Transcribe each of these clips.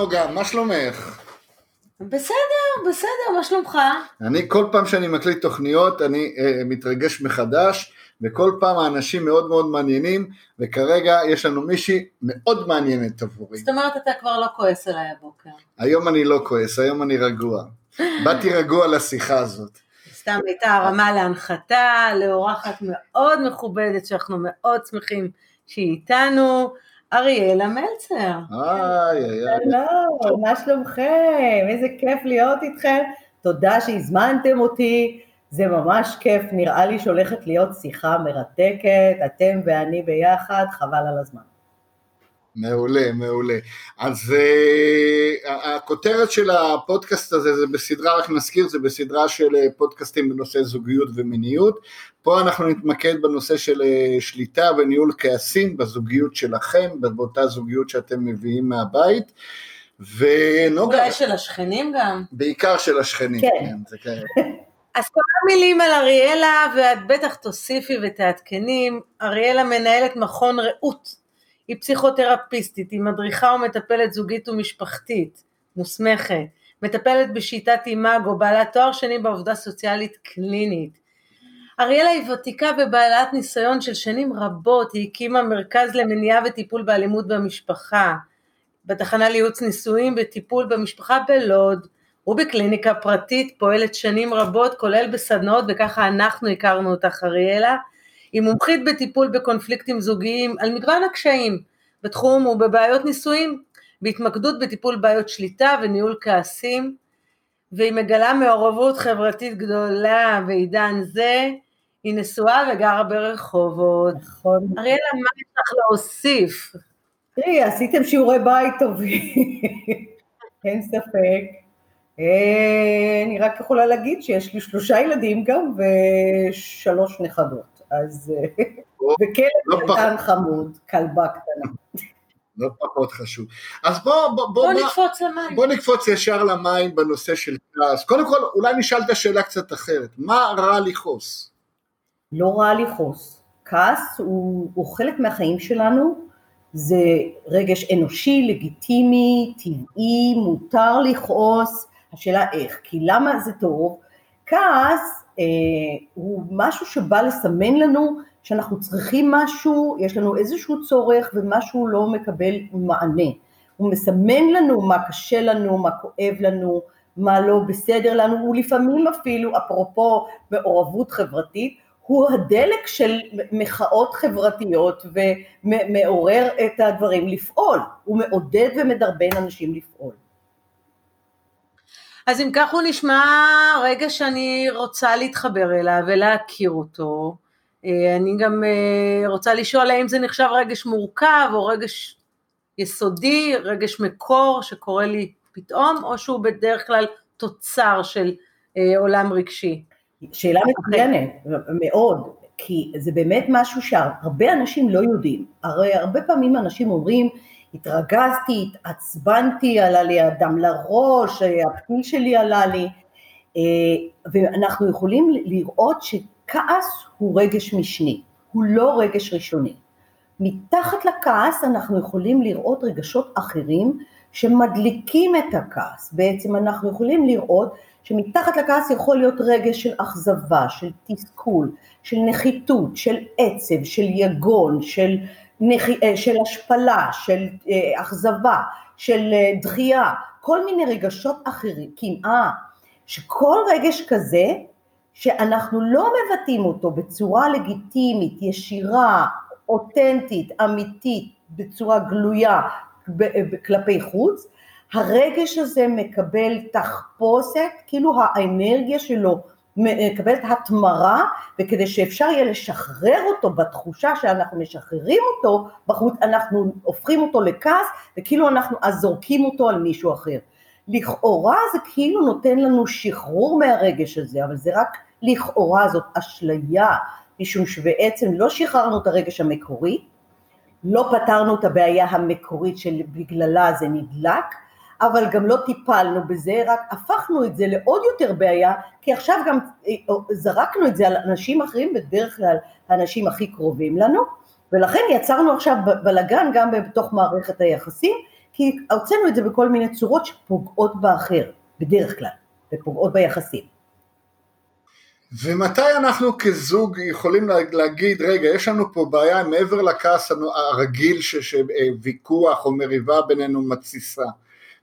נוגה, מה שלומך? בסדר, בסדר, מה שלומך? אני כל פעם שאני מקליט תוכניות אני uh, מתרגש מחדש וכל פעם האנשים מאוד מאוד מעניינים וכרגע יש לנו מישהי מאוד מעניינת עבורי. זאת אומרת אתה כבר לא כועס עליי הבוקר. היום אני לא כועס, היום אני רגוע. באתי רגוע לשיחה הזאת. סתם הייתה הרמה להנחתה, לאורחת מאוד מכובדת שאנחנו מאוד שמחים שהיא איתנו. אריאלה מלצר. היי, היי. שלום, מה שלומכם? איזה כיף להיות איתכם. תודה שהזמנתם אותי, זה ממש כיף, נראה לי שהולכת להיות שיחה מרתקת, אתם ואני ביחד, חבל על הזמן. מעולה, מעולה. אז uh, הכותרת של הפודקאסט הזה זה בסדרה, רק נזכיר, זה בסדרה של אה, פודקאסטים בנושא זוגיות ומיניות. פה אנחנו נתמקד בנושא של uh, שליטה וניהול כעסים בזוגיות שלכם, באותה זוגיות שאתם מביאים מהבית. ונוגה... אולי של השכנים גם. בעיקר של השכנים, כן. כן, זה כן. אז כמה מילים על אריאלה, ואת בטח תוסיפי ותעדכני. אריאלה מנהלת מכון רעות היא פסיכותרפיסטית, היא מדריכה ומטפלת זוגית ומשפחתית, מוסמכת, מטפלת בשיטת אימאגו, בעלת תואר שני בעבודה סוציאלית קלינית. אריאלה היא ותיקה ובעלת ניסיון של שנים רבות, היא הקימה מרכז למניעה וטיפול באלימות במשפחה, בתחנה לייעוץ נישואים וטיפול במשפחה בלוד, ובקליניקה פרטית פועלת שנים רבות, כולל בסדנאות, וככה אנחנו הכרנו אותך אריאלה. היא מומחית בטיפול בקונפליקטים זוגיים על מגוון הקשיים בתחום ובבעיות נישואים, בהתמקדות בטיפול בעיות שליטה וניהול כעסים, והיא מגלה מעורבות חברתית גדולה בעידן זה, היא נשואה וגרה ברחובות. נכון. אריאלה, מה יש לך להוסיף? תראי, עשיתם שיעורי בית טובים, אין ספק. אה, אני רק יכולה להגיד שיש לי שלושה ילדים גם ושלוש נכדות, אז... אה, לא וכלב פח- קטן חמוד, כלבה קטנה. לא פחות חשוב. אז בוא, בוא, בוא, בוא בוא, נקפוץ למים. בוא נקפוץ ישר למים בנושא של כעס. קודם כל, אולי נשאל את השאלה קצת אחרת. מה רע לכעוס? לא רע לכעוס. כעס הוא, הוא חלק מהחיים שלנו, זה רגש אנושי, לגיטימי, טבעי, מותר לכעוס, השאלה איך, כי למה זה טוב? כעס הוא משהו שבא לסמן לנו שאנחנו צריכים משהו, יש לנו איזשהו צורך ומשהו לא מקבל מענה. הוא מסמן לנו מה קשה לנו, מה כואב לנו, מה לא בסדר לנו, הוא לפעמים אפילו, אפרופו מעורבות חברתית, הוא הדלק של מחאות חברתיות ומעורר את הדברים לפעול, הוא מעודד ומדרבן אנשים לפעול. אז אם כך הוא נשמע רגע שאני רוצה להתחבר אליו ולהכיר אותו. אה, אני גם אה, רוצה לשאול האם זה נחשב רגש מורכב או רגש יסודי, רגש מקור שקורה לי פתאום, או שהוא בדרך כלל תוצר של אה, עולם רגשי. שאלה מצוינת, מאוד, כי זה באמת משהו שהרבה אנשים לא יודעים. הרי הרבה פעמים אנשים אומרים, התרגזתי, התעצבנתי, עלה לי הדם לראש, הפתיל שלי עלה לי, אה, ואנחנו יכולים לראות שכעס הוא רגש משני, הוא לא רגש ראשוני. מתחת לכעס אנחנו יכולים לראות רגשות אחרים שמדליקים את הכעס, בעצם אנחנו יכולים לראות שמתחת לכעס יכול להיות רגש של אכזבה, של תסכול, של נחיתות, של עצב, של יגון, של. של השפלה, של אה, אכזבה, של אה, דחייה, כל מיני רגשות אחרים, קנאה, שכל רגש כזה שאנחנו לא מבטאים אותו בצורה לגיטימית, ישירה, אותנטית, אמיתית, בצורה גלויה כלפי חוץ, הרגש הזה מקבל תחפושת, כאילו האנרגיה שלו מקבלת התמרה, וכדי שאפשר יהיה לשחרר אותו בתחושה שאנחנו משחררים אותו בחוץ, אנחנו הופכים אותו לכעס, וכאילו אנחנו אז זורקים אותו על מישהו אחר. לכאורה זה כאילו נותן לנו שחרור מהרגש הזה, אבל זה רק לכאורה, זאת אשליה, משום שבעצם לא שחררנו את הרגש המקורי, לא פתרנו את הבעיה המקורית שבגללה זה נדלק, אבל גם לא טיפלנו בזה, רק הפכנו את זה לעוד יותר בעיה, כי עכשיו גם אה, זרקנו את זה על אנשים אחרים, בדרך כלל האנשים הכי קרובים לנו, ולכן יצרנו עכשיו בלאגן גם בתוך מערכת היחסים, כי הוצאנו את זה בכל מיני צורות שפוגעות באחר, בדרך כלל, ופוגעות ביחסים. ומתי אנחנו כזוג יכולים להגיד, רגע, יש לנו פה בעיה מעבר לכעס הרגיל שוויכוח או מריבה בינינו מתסיסה.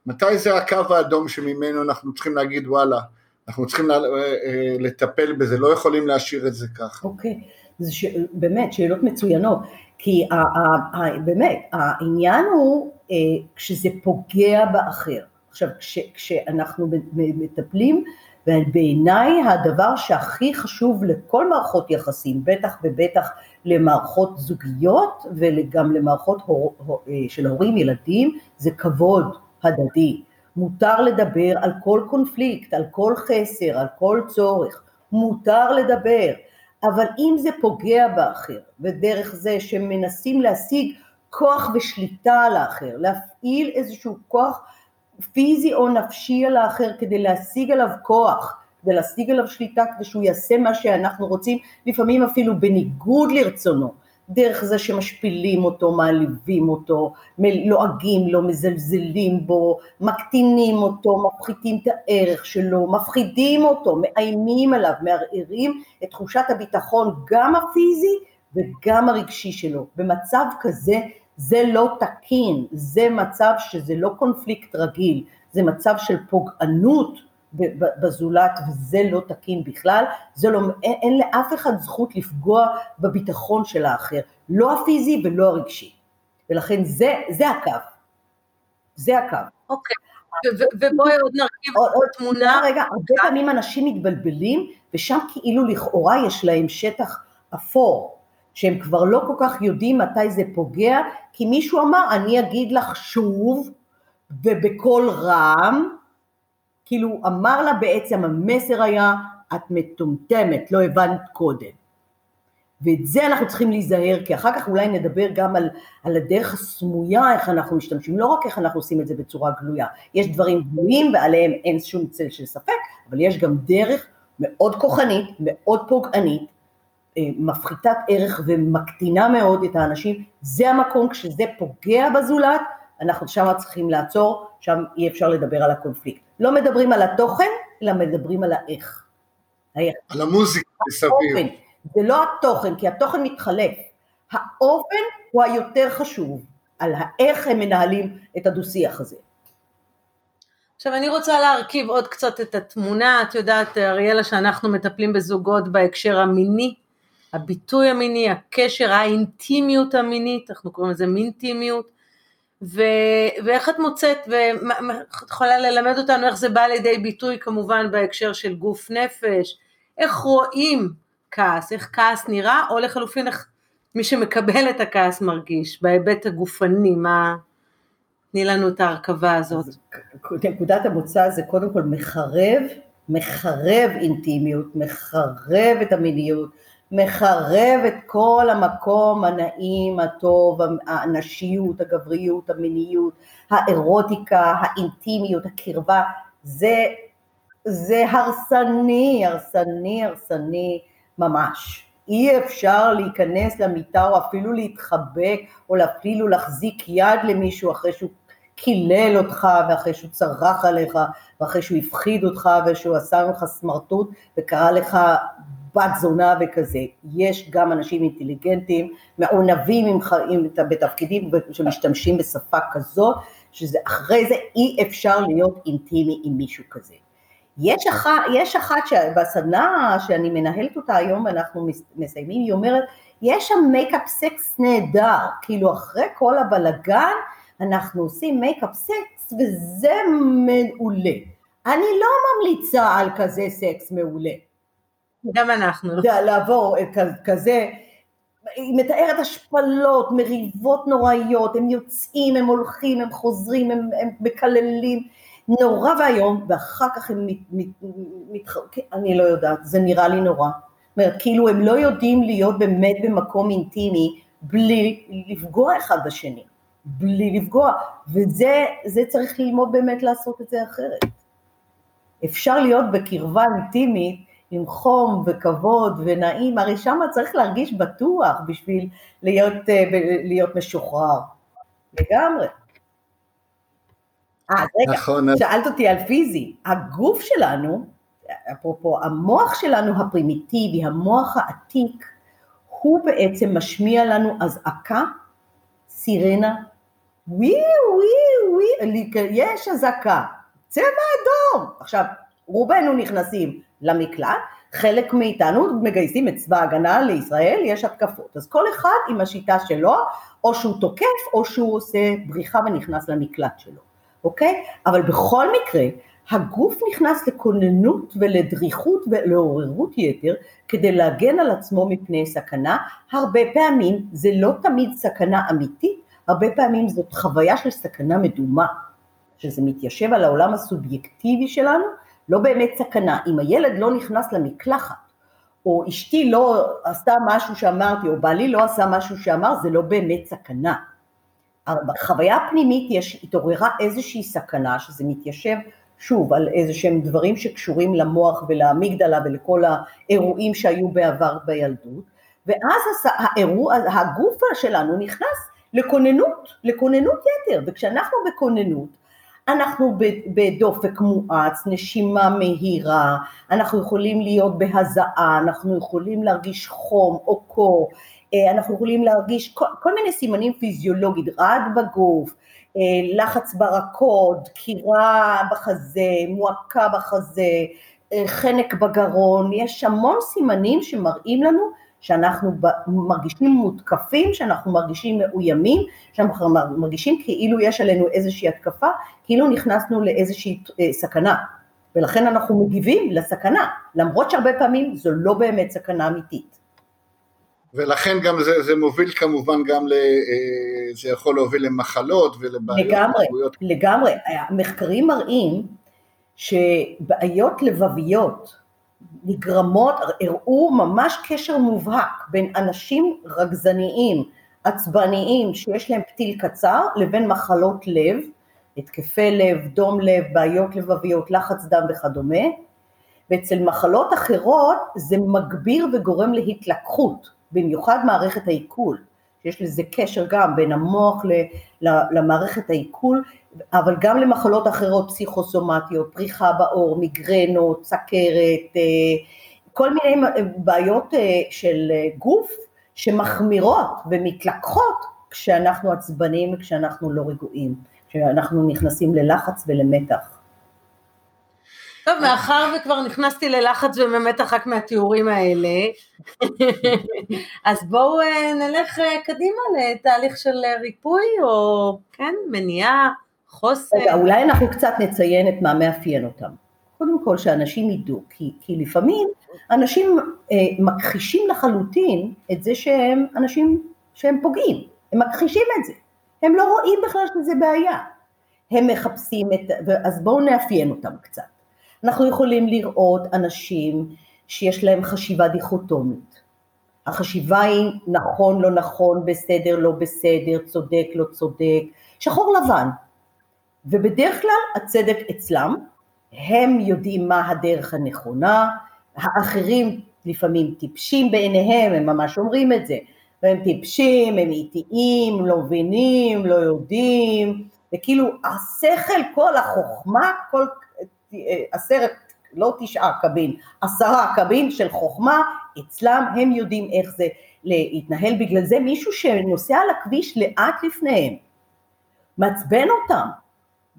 מתי זה הקו האדום שממנו אנחנו צריכים להגיד, וואלה, אנחנו צריכים אה, אה, לטפל בזה, לא יכולים להשאיר את זה ככה. אוקיי, זה ש... באמת שאלות מצוינות, כי ה... ה... ה... באמת, העניין הוא אה, כשזה פוגע באחר. עכשיו, כש... כשאנחנו מטפלים ובעיניי הדבר שהכי חשוב לכל מערכות יחסים, בטח ובטח למערכות זוגיות וגם למערכות הור, אה, של הורים ילדים, זה כבוד הדדי. מותר לדבר על כל קונפליקט, על כל חסר, על כל צורך, מותר לדבר, אבל אם זה פוגע באחר, ודרך זה שמנסים להשיג כוח ושליטה על האחר, להפעיל איזשהו כוח פיזי או נפשי על האחר כדי להשיג עליו כוח, כדי להשיג עליו שליטה, כדי שהוא יעשה מה שאנחנו רוצים, לפעמים אפילו בניגוד לרצונו, דרך זה שמשפילים אותו, מעליבים אותו, לועגים לו, מזלזלים בו, מקטינים אותו, מפחיתים את הערך שלו, מפחידים אותו, מאיימים עליו, מערערים את תחושת הביטחון גם הפיזי וגם הרגשי שלו. במצב כזה זה לא תקין, זה מצב שזה לא קונפליקט רגיל, זה מצב של פוגענות בזולת וזה לא תקין בכלל, זה לא, אין, אין לאף אחד זכות לפגוע בביטחון של האחר, לא הפיזי ולא הרגשי, ולכן זה, זה הקו, זה הקו. אוקיי, ובואי עוד נרכיב עוד תמונה. רגע, הרבה פעמים אנשים מתבלבלים ושם כאילו לכאורה יש להם שטח אפור, שהם כבר לא כל כך יודעים מתי זה פוגע, כי מישהו אמר, אני אגיד לך שוב, ובקול רם, כאילו אמר לה בעצם, המסר היה, את מטומטמת, לא הבנת קודם. ואת זה אנחנו צריכים להיזהר, כי אחר כך אולי נדבר גם על, על הדרך הסמויה, איך אנחנו משתמשים, לא רק איך אנחנו עושים את זה בצורה גלויה. יש דברים גלויים ועליהם אין שום צל של ספק, אבל יש גם דרך מאוד כוחנית, מאוד פוגענית, אה, מפחיתת ערך ומקטינה מאוד את האנשים, זה המקום כשזה פוגע בזולת, אנחנו שם צריכים לעצור, שם אי אפשר לדבר על הקונפליקט. לא מדברים על התוכן, אלא מדברים על האיך. על המוזיקה מסביב. זה לא התוכן, כי התוכן מתחלף. האופן הוא היותר חשוב, על האיך הם מנהלים את הדו-שיח הזה. עכשיו אני רוצה להרכיב עוד קצת את התמונה, את יודעת אריאלה שאנחנו מטפלים בזוגות בהקשר המיני, הביטוי המיני, הקשר, האינטימיות המינית, אנחנו קוראים לזה מינטימיות, ו, ואיך את מוצאת, ואת יכולה ללמד אותנו איך זה בא לידי ביטוי כמובן בהקשר של גוף נפש, איך רואים כעס, איך כעס נראה, או לחלופין איך מי שמקבל את הכעס מרגיש, בהיבט הגופני, מה... תני לנו את ההרכבה הזאת. נקודת המוצא זה קודם כל מחרב, מחרב אינטימיות, מחרב את המיניות, מחרב את כל המקום הנעים, הטוב, הנשיות, הגבריות, המיניות, האירוטיקה, האינטימיות, הקרבה, זה, זה הרסני, הרסני, הרסני ממש. אי אפשר להיכנס למיטה או אפילו להתחבק או אפילו להחזיק יד למישהו אחרי שהוא קילל אותך ואחרי שהוא צרח עליך ואחרי שהוא הפחיד אותך ושהוא עשה לך סמרטוט וקרא לך בת זונה וכזה. יש גם אנשים אינטליגנטים, מעונבים עם, עם, בתפקידים שמשתמשים בשפה כזאת, שזה אחרי זה אי אפשר להיות אינטימי עם מישהו כזה. יש, אח, יש אחת שבסדנה שאני מנהלת אותה היום ואנחנו מסיימים, היא אומרת, יש שם make-up sex נהדר, כאילו אחרי כל הבלגן אנחנו עושים make-up sex וזה מעולה. אני לא ממליצה על כזה סקס מעולה. גם אנחנו. לעבור כזה, היא מתארת השפלות, מריבות נוראיות, הם יוצאים, הם הולכים, הם חוזרים, הם, הם מקללים, נורא ואיום, ואחר כך הם מת, מת, מתחרקים, אני לא יודעת, זה נראה לי נורא. אומרת, כאילו הם לא יודעים להיות באמת במקום אינטימי בלי לפגוע אחד בשני, בלי לפגוע, וזה צריך ללמוד באמת לעשות את זה אחרת. אפשר להיות בקרבה אינטימית עם חום וכבוד ונעים, הרי שם צריך להרגיש בטוח בשביל להיות, אה, להיות משוחרר, לגמרי. אה, רגע, נכון. שאלת אותי על פיזי, הגוף שלנו, אפרופו המוח שלנו הפרימיטיבי, המוח העתיק, הוא בעצם משמיע לנו אזעקה, סירנה, ווי ווי ווי, יש אזעקה, צבע אדום. עכשיו, רובנו נכנסים למקלט, חלק מאיתנו מגייסים את צבא ההגנה לישראל, יש התקפות. אז כל אחד עם השיטה שלו, או שהוא תוקף או שהוא עושה בריחה ונכנס למקלט שלו, אוקיי? אבל בכל מקרה, הגוף נכנס לכוננות ולדריכות ולעוררות יתר כדי להגן על עצמו מפני סכנה, הרבה פעמים זה לא תמיד סכנה אמיתית, הרבה פעמים זאת חוויה של סכנה מדומה, שזה מתיישב על העולם הסובייקטיבי שלנו, לא באמת סכנה. אם הילד לא נכנס למקלחת, או אשתי לא עשתה משהו שאמרתי, או בעלי לא עשה משהו שאמר, זה לא באמת סכנה. בחוויה הפנימית יש, התעוררה איזושהי סכנה, שזה מתיישב שוב על איזה שהם דברים שקשורים למוח ולאמיגדלה ולכל האירועים שהיו בעבר בילדות, ואז האירוע, הגוף שלנו נכנס לכוננות, לכוננות יתר, וכשאנחנו בכוננות, אנחנו בדופק מואץ, נשימה מהירה, אנחנו יכולים להיות בהזעה, אנחנו יכולים להרגיש חום או קור, אה, אנחנו יכולים להרגיש כל, כל מיני סימנים פיזיולוגיים, רעד בגוף, אה, לחץ ברקוד, דקירה בחזה, מועקה בחזה, אה, חנק בגרון, יש המון סימנים שמראים לנו שאנחנו מרגישים מותקפים, שאנחנו מרגישים מאוימים, שאנחנו מרגישים כאילו יש עלינו איזושהי התקפה, כאילו נכנסנו לאיזושהי אה, סכנה, ולכן אנחנו מגיבים לסכנה, למרות שהרבה פעמים זו לא באמת סכנה אמיתית. ולכן גם זה, זה מוביל כמובן גם, ל, אה, זה יכול להוביל למחלות ולבעיות. לגמרי, לגמרי. המחקרים מראים שבעיות לבביות נגרמות, הראו ממש קשר מובהק בין אנשים רגזניים, עצבניים, שיש להם פתיל קצר, לבין מחלות לב, התקפי לב, דום לב, בעיות לבביות, לחץ דם וכדומה, ואצל מחלות אחרות זה מגביר וגורם להתלקחות, במיוחד מערכת העיכול, שיש לזה קשר גם בין המוח למערכת העיכול, אבל גם למחלות אחרות פסיכוסומטיות, פריחה בעור, מיגרנות, סכרת, אה, כל מיני בעיות אה, של גוף שמחמירות ומתלקחות כשאנחנו עצבנים וכשאנחנו לא רגועים, כשאנחנו נכנסים ללחץ ולמתח. טוב, מאחר וכבר נכנסתי ללחץ וממתח רק מהתיאורים האלה, אז בואו אה, נלך קדימה לתהליך של ריפוי, או כן, מניעה, חוסר. רגע, אולי אנחנו קצת נציין את מה מאפיין אותם. קודם כל שאנשים ידעו, כי, כי לפעמים אנשים אה, מכחישים לחלוטין את זה שהם אנשים שהם פוגעים, הם מכחישים את זה, הם לא רואים בכלל שזה בעיה, הם מחפשים את, אז בואו נאפיין אותם קצת. אנחנו יכולים לראות אנשים שיש להם חשיבה דיכוטומית. החשיבה היא נכון, לא נכון, בסדר, לא בסדר, צודק, לא צודק, שחור לבן. ובדרך כלל הצדק אצלם, הם יודעים מה הדרך הנכונה, האחרים לפעמים טיפשים בעיניהם, הם ממש אומרים את זה, והם טיפשים, הם איטיים, לא מבינים, לא יודעים, וכאילו השכל, כל החוכמה, כל עשרת, לא תשעה קבין, עשרה קבין של חוכמה, אצלם הם יודעים איך זה להתנהל, בגלל זה מישהו שנוסע על הכביש לאט לפניהם, מעצבן אותם,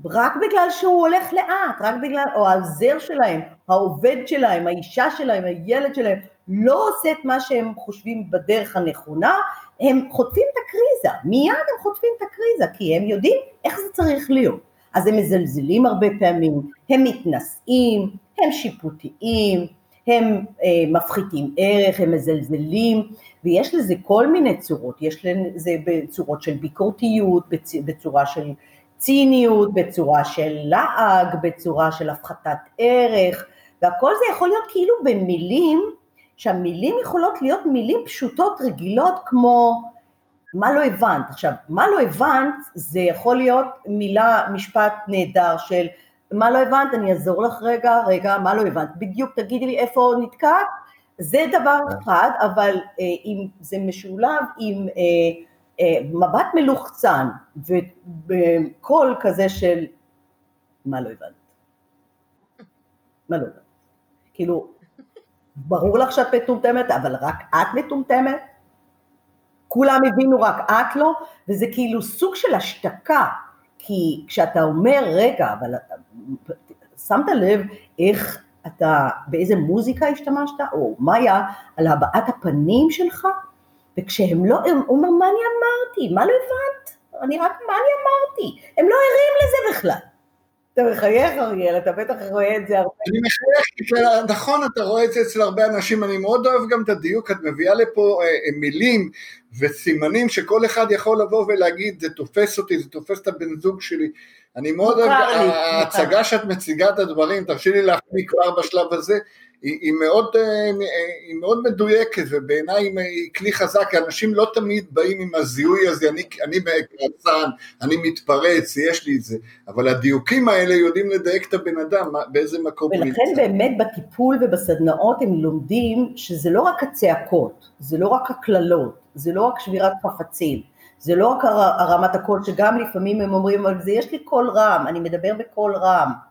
רק בגלל שהוא הולך לאט, רק בגלל, או העוזר שלהם, העובד שלהם, האישה שלהם, הילד שלהם, לא עושה את מה שהם חושבים בדרך הנכונה, הם חוטפים את הקריזה, מיד הם חוטפים את הקריזה, כי הם יודעים איך זה צריך להיות. אז הם מזלזלים הרבה פעמים, הם מתנשאים, הם שיפוטיים, הם אה, מפחיתים ערך, הם מזלזלים, ויש לזה כל מיני צורות, יש לזה בצורות של ביקורתיות, בצ, בצורה של ציניות, בצורה של לעג, בצורה של הפחתת ערך, והכל זה יכול להיות כאילו במילים, שהמילים יכולות להיות מילים פשוטות רגילות כמו מה לא הבנת? עכשיו, מה לא הבנת זה יכול להיות מילה, משפט נהדר של מה לא הבנת, אני אעזור לך רגע, רגע, מה לא הבנת? בדיוק תגידי לי איפה נתקעת, זה דבר אחד, אבל אה, אם זה משולב עם אה, אה, מבט מלוחצן וקול כזה של מה לא הבנת? מה לא הבנת? כאילו, ברור לך שאת מטומטמת, אבל רק את מטומטמת? כולם הבינו רק את לא, וזה כאילו סוג של השתקה, כי כשאתה אומר, רגע, אבל שמת לב איך אתה, באיזה מוזיקה השתמשת, או מה היה על הבעת הפנים שלך, וכשהם לא, הוא אומר, מה אני אמרתי? מה לא הבנת? אני רק, מה אני אמרתי? הם לא ערים לזה בכלל. אתה מחייך אריאל, אתה בטח רואה את זה הרבה. אני מחייך, נכון, אתה רואה את זה אצל הרבה אנשים, אני מאוד אוהב גם את הדיוק, את מביאה לפה אה, אה, מילים וסימנים שכל אחד יכול לבוא ולהגיד, זה תופס אותי, זה תופס את הבן זוג שלי. אני מאוד אוהב, ההצגה שאת מציגה את הדברים, תרשי לי להחמיא כבר בשלב הזה, היא, היא, מאוד, אה, היא מאוד מדויקת ובעיניי היא כלי חזק, כי אנשים לא תמיד באים עם הזיהוי הזה, אני, אני קרצן, אני מתפרץ, יש לי את זה, אבל הדיוקים האלה יודעים לדייק את הבן אדם, באיזה מקום הוא נמצא. ולכן באמת בטיפול ובסדנאות הם לומדים שזה לא רק הצעקות, זה לא רק הקללות, זה לא רק שבירת חפצים, זה לא רק הרמת הקול, שגם לפעמים הם אומרים, אבל זה יש לי קול רם, אני מדבר בקול רם.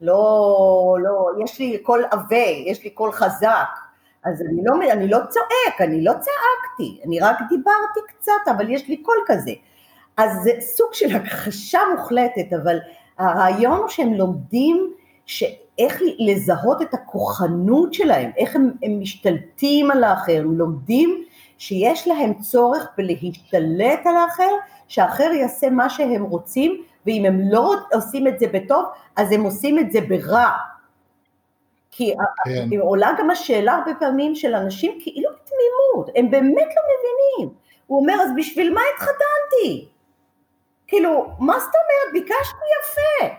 לא, לא, יש לי קול עבה, יש לי קול חזק, אז אני לא, אני לא צועק, אני לא צעקתי, אני רק דיברתי קצת, אבל יש לי קול כזה. אז זה סוג של הכחשה מוחלטת, אבל הרעיון הוא שהם לומדים איך לזהות את הכוחנות שלהם, איך הם, הם משתלטים על האחר, הם לומדים שיש להם צורך בלהשתלט על האחר, שהאחר יעשה מה שהם רוצים, ואם הם לא עושים את זה בטוב, אז הם עושים את זה ברע. כי כן. עולה גם השאלה הרבה פעמים של אנשים כאילו בתמימות, הם באמת לא מבינים. הוא אומר, אז בשביל מה התחתנתי? כאילו, מה זאת אומרת? ביקשתי יפה.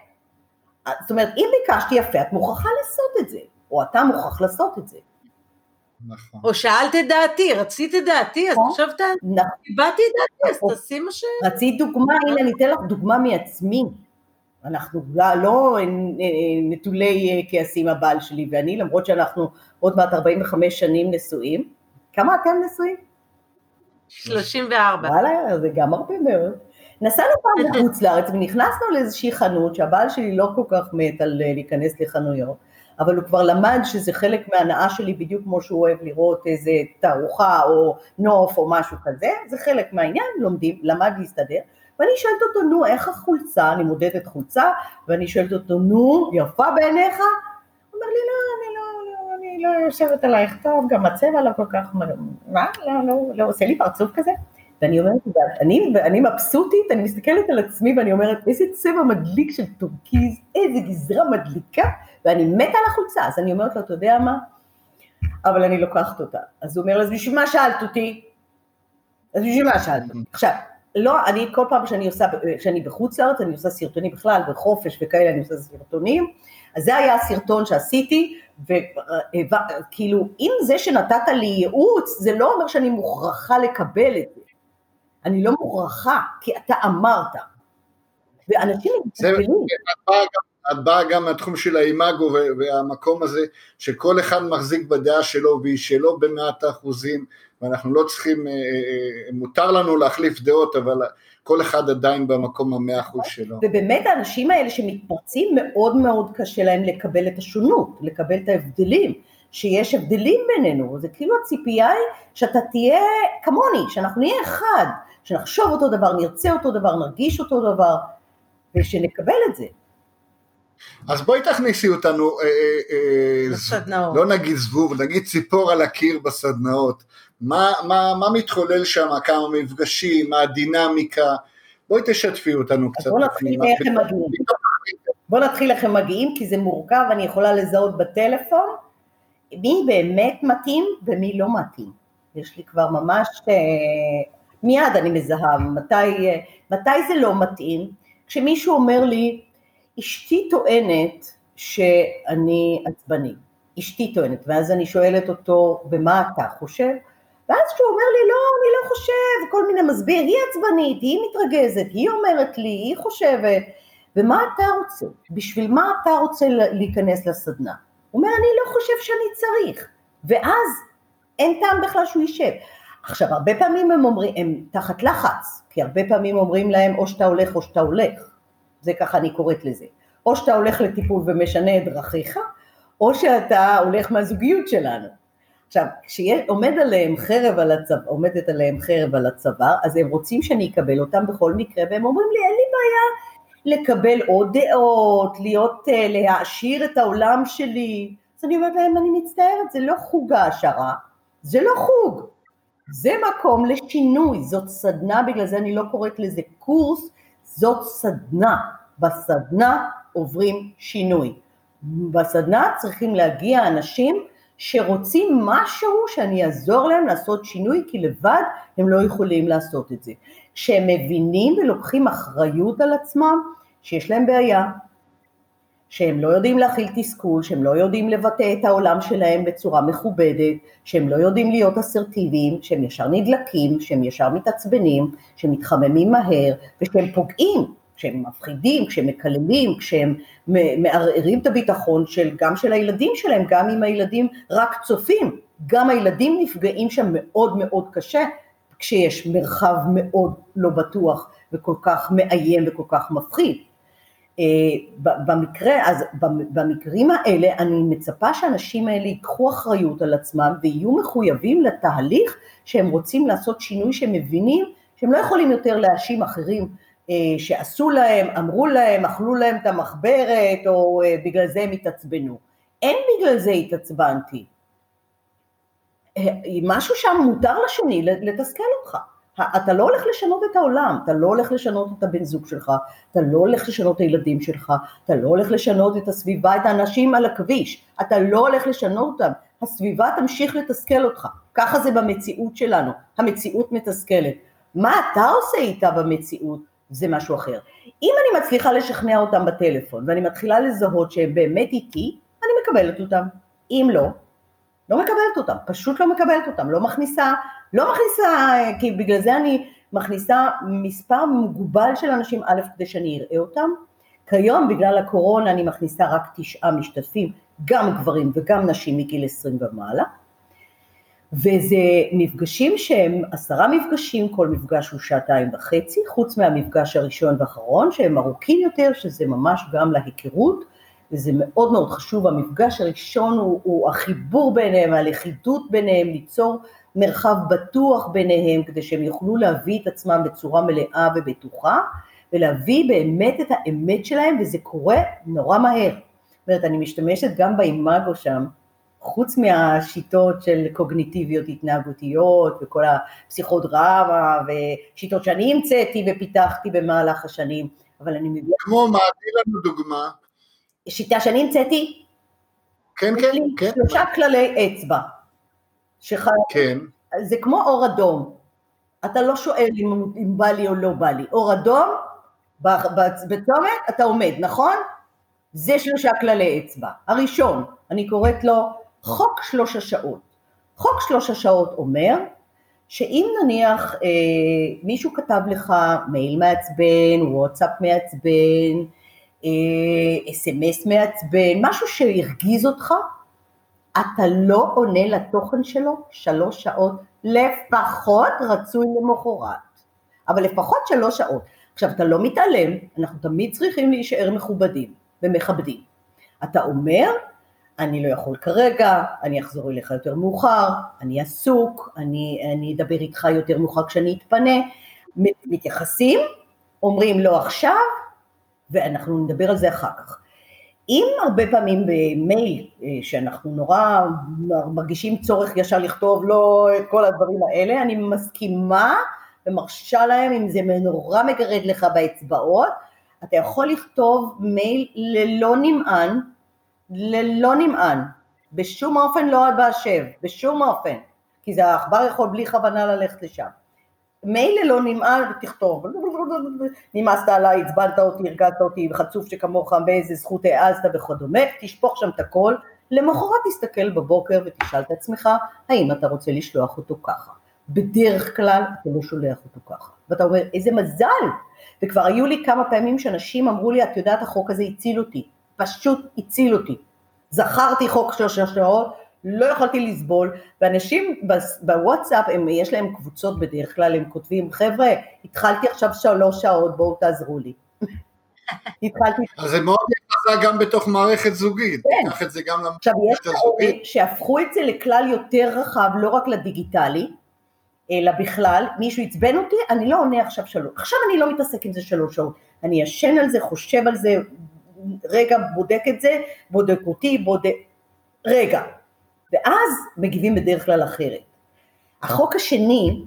זאת אומרת, אם ביקשתי יפה, את מוכרחה לעשות את זה, או אתה מוכרח לעשות את זה. נכון. או שאלת את דעתי, רצית את דעתי, אז נכון. עכשיו אתה... איבדתי את דעתי, אז נכון. תשים מה ש... רצית דוגמה, הנה אני אתן לך דוגמה מעצמי. אנחנו לא, לא נטולי אה, כעסים הבעל שלי ואני, למרות שאנחנו עוד מעט 45 שנים נשואים. כמה אתם נשואים? 34. וואלה, זה גם הרבה מאוד. נסענו פעם לחוץ לארץ ונכנסנו לאיזושהי חנות שהבעל שלי לא כל כך מת על אה, להיכנס לחנויות. אבל הוא כבר למד שזה חלק מההנאה שלי בדיוק כמו שהוא אוהב לראות איזה תערוכה או נוף או משהו כזה, זה חלק מהעניין, לומדים, למד להסתדר, ואני שואלת אותו, נו, איך החולצה, אני מודדת חולצה, ואני שואלת אותו, נו, יפה בעיניך? הוא אומר לי, לא, אני לא, לא, היא לא יושבת עלייך טוב, גם הצבע לא כל כך, מה, לא, לא, לא, עושה לי פרצוף כזה? ואני אומרת, אני, אני מבסוטית, אני מסתכלת על עצמי ואני אומרת, איזה צבע מדליק של טורקיז, איזה גזרה מדליקה, ואני מתה על החולצה, אז אני אומרת לו, אתה יודע מה? אבל אני לוקחת אותה. אז הוא אומר, אז בשביל מה שאלת אותי? אז בשביל מה שאלת אותי? עכשיו, לא, אני כל פעם שאני עושה, כשאני בחוץ לארץ, אני עושה סרטונים בכלל, בחופש וכאלה, אני עושה סרטונים, אז זה היה הסרטון שעשיתי, וכאילו, אם זה שנתת לי ייעוץ, זה לא אומר שאני מוכרחה לקבל את זה. אני לא מוכרחה, כי אתה אמרת. ואנשים מתבלבלים. את באה גם מהתחום של האימאגו והמקום הזה שכל אחד מחזיק בדעה שלו והיא שלו במאת האחוזים ואנחנו לא צריכים, אה, אה, מותר לנו להחליף דעות אבל כל אחד עדיין במקום המאה אחוז שלו. ובאמת האנשים האלה שמתפרצים מאוד מאוד קשה להם לקבל את השונות, לקבל את ההבדלים, שיש הבדלים בינינו, זה כאילו הציפייה היא שאתה תהיה כמוני, שאנחנו נהיה אחד, שנחשוב אותו דבר, נרצה אותו דבר, נרגיש אותו דבר ושנקבל את זה. אז בואי תכניסי אותנו, אה, אה, בסדנאות. לא נגיד זבוב, נגיד ציפור על הקיר בסדנאות. מה, מה, מה מתחולל שם, כמה מפגשים, מה הדינמיקה, בואי תשתפי אותנו קצת. בוא נתחיל איך הם מגיעים. בוא נתחיל איך הם מגיעים, כי זה מורכב, אני יכולה לזהות בטלפון מי באמת מתאים ומי לא מתאים. יש לי כבר ממש, אה, מיד אני מזהה מתי, אה, מתי זה לא מתאים. כשמישהו אומר לי, אשתי טוענת שאני עצבני, אשתי טוענת, ואז אני שואלת אותו, ומה אתה חושב? ואז כשהוא אומר לי, לא, אני לא חושב, כל מיני מסביר, היא עצבנית, היא מתרגזת, היא אומרת לי, היא חושבת, ומה אתה רוצה? בשביל מה אתה רוצה להיכנס לסדנה? הוא אומר, אני לא חושב שאני צריך, ואז אין טעם בכלל שהוא יישב. עכשיו, הרבה פעמים הם אומרים, הם תחת לחץ, כי הרבה פעמים אומרים להם, או שאתה הולך או שאתה הולך, זה ככה אני קוראת לזה. או שאתה הולך לטיפול ומשנה את דרכיך, או שאתה הולך מהזוגיות שלנו. עכשיו, כשעומד עליהם חרב על הצוואר, עומדת עליהם חרב על הצוואר, אז הם רוצים שאני אקבל אותם בכל מקרה, והם אומרים לי, אין לי בעיה לקבל עוד דעות, להיות, אה, להעשיר את העולם שלי. אז אני אומרת להם, אני מצטערת, זה לא חוג העשרה, זה לא חוג, זה מקום לשינוי, זאת סדנה, בגלל זה אני לא קוראת לזה קורס, זאת סדנה. בסדנה עוברים שינוי. בסדנה צריכים להגיע אנשים שרוצים משהו שאני אעזור להם לעשות שינוי, כי לבד הם לא יכולים לעשות את זה. כשהם מבינים ולוקחים אחריות על עצמם, שיש להם בעיה, שהם לא יודעים להכיל תסכול, שהם לא יודעים לבטא את העולם שלהם בצורה מכובדת, שהם לא יודעים להיות אסרטיביים, שהם ישר נדלקים, שהם ישר מתעצבנים, שהם מתחממים מהר, ושהם פוגעים כשהם מפחידים, כשהם מקללים, כשהם מערערים את הביטחון של, גם של הילדים שלהם, גם אם הילדים רק צופים, גם הילדים נפגעים שם מאוד מאוד קשה, כשיש מרחב מאוד לא בטוח וכל כך מאיים וכל כך מפחיד. אה, במקרה, אז במקרים האלה אני מצפה שהאנשים האלה ייקחו אחריות על עצמם ויהיו מחויבים לתהליך שהם רוצים לעשות שינוי שהם מבינים שהם לא יכולים יותר להאשים אחרים אה, שעשו להם, אמרו להם, אכלו להם את המחברת, או אה, בגלל זה הם התעצבנו. אין בגלל זה התעצבנתי. משהו שם מותר לשני לתסכל אותך. אתה לא הולך לשנות את העולם, אתה לא הולך לשנות את הבן זוג שלך, אתה לא הולך לשנות את הילדים שלך, אתה לא הולך לשנות את הסביבה, את האנשים על הכביש, אתה לא הולך לשנות אותם, הסביבה תמשיך לתסכל אותך, ככה זה במציאות שלנו, המציאות מתסכלת. מה אתה עושה איתה במציאות? זה משהו אחר. אם אני מצליחה לשכנע אותם בטלפון ואני מתחילה לזהות שהם באמת איתי, אני מקבלת אותם. אם לא, לא מקבלת אותם, פשוט לא מקבלת אותם, לא מכניסה, לא מכניסה, כי בגלל זה אני מכניסה מספר מוגבל של אנשים, א', כדי שאני אראה אותם. כיום בגלל הקורונה אני מכניסה רק תשעה משתתפים, גם גברים וגם נשים מגיל 20 ומעלה. וזה מפגשים שהם עשרה מפגשים, כל מפגש הוא שעתיים וחצי, חוץ מהמפגש הראשון והאחרון שהם ארוכים יותר, שזה ממש גם להיכרות, וזה מאוד מאוד חשוב, המפגש הראשון הוא, הוא החיבור ביניהם, הלכידות ביניהם, ליצור מרחב בטוח ביניהם, כדי שהם יוכלו להביא את עצמם בצורה מלאה ובטוחה, ולהביא באמת את האמת שלהם, וזה קורה נורא מהר. זאת אומרת, אני משתמשת גם באימאגו שם, חוץ מהשיטות של קוגניטיביות התנהגותיות וכל הפסיכודרמה ושיטות שאני המצאתי ופיתחתי במהלך השנים, אבל אני מביאה... כמו מה? תני לנו דוגמה. שיטה שאני המצאתי? כן, כן, כן. שלושה כללי אצבע. שחי... כן. זה כמו אור אדום. אתה לא שואל אם, אם בא לי או לא בא לי. אור אדום, בצומת אתה עומד, נכון? זה שלושה כללי אצבע. הראשון, אני קוראת לו חוק שלוש השעות. חוק שלוש השעות אומר שאם נניח אה, מישהו כתב לך מייל מעצבן, וואטסאפ מעצבן, אה, אס.אם.אס מעצבן, משהו שהרגיז אותך, אתה לא עונה לתוכן שלו שלוש שעות, לפחות רצוי למחרת, אבל לפחות שלוש שעות. עכשיו אתה לא מתעלם, אנחנו תמיד צריכים להישאר מכובדים ומכבדים. אתה אומר, אני לא יכול כרגע, אני אחזור אליך יותר מאוחר, אני עסוק, אני, אני אדבר איתך יותר מאוחר כשאני אתפנה, מתייחסים, אומרים לא עכשיו, ואנחנו נדבר על זה אחר כך. אם הרבה פעמים במייל, אה, שאנחנו נורא מרגישים צורך ישר לכתוב לא את כל הדברים האלה, אני מסכימה ומרשה להם, אם זה נורא מגרד לך באצבעות, אתה יכול לכתוב מייל ללא נמען, ללא נמען, בשום אופן לא בהשב, בשום אופן, כי זה העכבר יכול בלי כוונה ללכת לשם. מילא לא נמאס, תכתוב, נמאסת עליי, עצבנת אותי, הרגעת אותי, חצוף שכמוך, באיזה זכות העזת וכדומה, תשפוך שם את הכל, למחרת תסתכל בבוקר ותשאל את עצמך, האם אתה רוצה לשלוח אותו ככה. בדרך כלל אתה לא שולח אותו ככה. ואתה אומר, איזה מזל. וכבר היו לי כמה פעמים שאנשים אמרו לי, את יודעת, החוק הזה הציל אותי. פשוט הציל אותי. זכרתי חוק שלוש שעות, לא יכולתי לסבול, ואנשים בוואטסאפ, הם, יש להם קבוצות בדרך כלל, הם כותבים, חבר'ה, התחלתי עכשיו שלוש שעות, בואו תעזרו לי. התחלתי... אז זה מאוד יחסה גם בתוך מערכת זוגית, כן. קח את זה גם למערכת הזוגית. עכשיו יש כאלה שהפכו את זה לכלל יותר רחב, לא רק לדיגיטלי, אלא בכלל, מישהו עצבן אותי, אני לא עונה עכשיו שלוש, עכשיו אני לא מתעסק עם זה שלוש שעות, אני ישן על זה, חושב על זה, רגע בודק את זה, בודק אותי, בודק, רגע, ואז מגיבים בדרך כלל אחרת. החוק השני,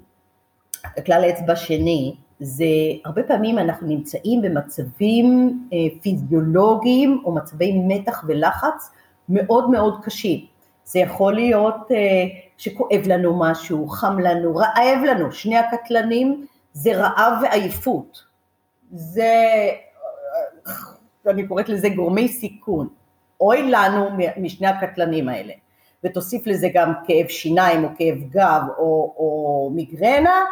כלל האצבע השני, זה הרבה פעמים אנחנו נמצאים במצבים אה, פיזיולוגיים או מצבי מתח ולחץ מאוד מאוד קשים. זה יכול להיות אה, שכואב לנו משהו, חם לנו, רעב לנו, שני הקטלנים זה רעב ועייפות. זה, אני קוראת לזה גורמי סיכון. אוי לנו משני הקטלנים האלה. ותוסיף לזה גם כאב שיניים או כאב גב או, או מיגרנה,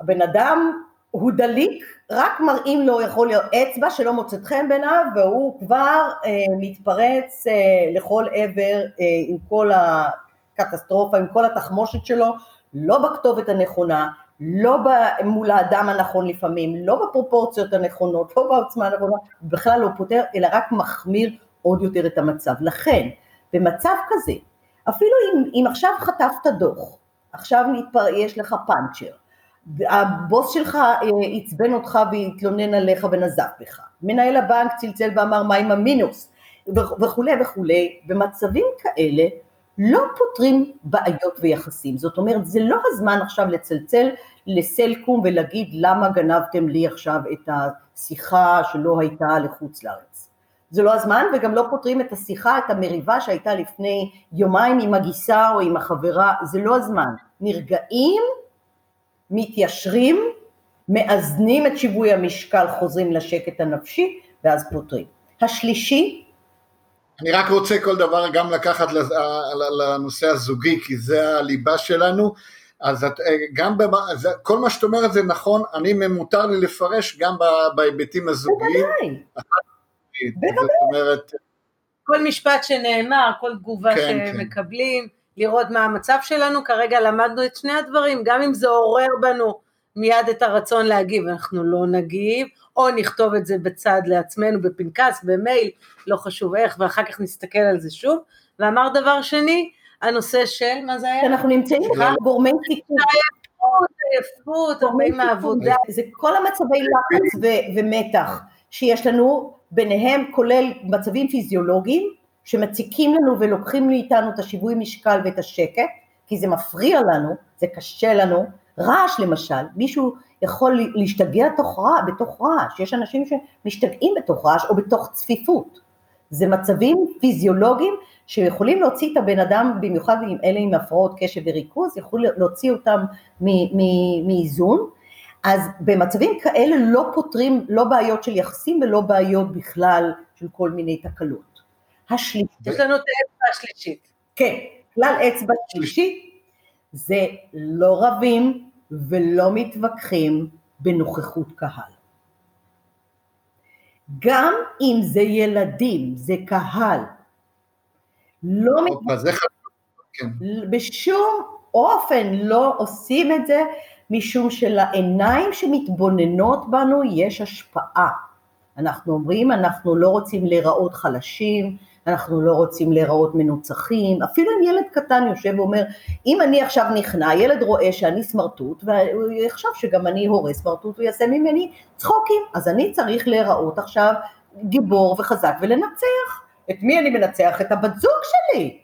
הבן אדם הוא דליק, רק מראים לו יכול להיות אצבע שלא מוצאת חן בעיניו והוא כבר אה, מתפרץ אה, לכל עבר אה, עם כל הקטסטרופה, עם כל התחמושת שלו, לא בכתובת הנכונה, לא מול האדם הנכון לפעמים, לא בפרופורציות הנכונות, לא בעוצמה הנכונה, בכלל לא פותר, אלא רק מחמיר עוד יותר את המצב. לכן, במצב כזה, אפילו אם, אם עכשיו חטפת דוח, עכשיו נתפר, יש לך פאנצ'ר, הבוס שלך אה, עצבן אותך והתלונן עליך ונזף בך, מנהל הבנק צלצל ואמר מה עם המינוס? וכולי וכולי, במצבים כאלה לא פותרים בעיות ויחסים, זאת אומרת זה לא הזמן עכשיו לצלצל לסלקום ולהגיד למה גנבתם לי עכשיו את השיחה שלא הייתה לחוץ לארץ, זה לא הזמן וגם לא פותרים את השיחה, את המריבה שהייתה לפני יומיים עם הגיסה או עם החברה, זה לא הזמן, נרגעים מתיישרים, מאזנים את שיווי המשקל, חוזרים לשקט הנפשי, ואז פותרים. השלישי, אני רק רוצה כל דבר גם לקחת לנושא הזוגי, כי זה הליבה שלנו, אז את, גם במה, כל מה שאת אומרת זה נכון, אני מותר לי לפרש גם בהיבטים הזוגיים. בוודאי. זאת אומרת... כל משפט שנאמר, כל תגובה כן, כן. שמקבלים, כן. לראות מה המצב שלנו, כרגע למדנו את שני הדברים, גם אם זה עורר בנו מיד את הרצון להגיב, אנחנו לא נגיב, או נכתוב את זה בצד לעצמנו בפנקס, במייל, לא חשוב איך, ואחר כך נסתכל על זה שוב. ואמר דבר שני, הנושא של, מה זה היה? אנחנו נמצאים גורמי סיכון. עייפות, עייפות, הרבה מהעבודה. זה כל המצבי לחץ ומתח שיש לנו, ביניהם כולל מצבים פיזיולוגיים, שמציקים לנו ולוקחים מאיתנו את השיווי משקל ואת השקט, כי זה מפריע לנו, זה קשה לנו, רעש למשל, מישהו יכול להשתגע תוך רע, בתוך רעש, יש אנשים שמשתגעים בתוך רעש או בתוך צפיפות, זה מצבים פיזיולוגיים שיכולים להוציא את הבן אדם, במיוחד עם אלה עם הפרעות קשב וריכוז, יכול להוציא אותם מאיזון, אז במצבים כאלה לא פותרים לא בעיות של יחסים ולא בעיות בכלל של כל מיני תקלות. השלישית. יש לנו את האצבע השלישית. כן, כלל אצבע שלישית זה לא רבים ולא מתווכחים בנוכחות קהל. גם אם זה ילדים, זה קהל, לא מתווכחים, כן. בשום אופן לא עושים את זה משום שלעיניים שמתבוננות בנו יש השפעה. אנחנו אומרים, אנחנו לא רוצים להיראות חלשים, אנחנו לא רוצים להיראות מנוצחים, אפילו אם ילד קטן יושב ואומר, אם אני עכשיו נכנע, ילד רואה שאני סמרטוט, והוא יחשוב שגם אני הורה סמרטוט, הוא יעשה ממני צחוקים, אז אני צריך להיראות עכשיו גיבור וחזק ולנצח. את מי אני מנצח? את הבת זוג שלי,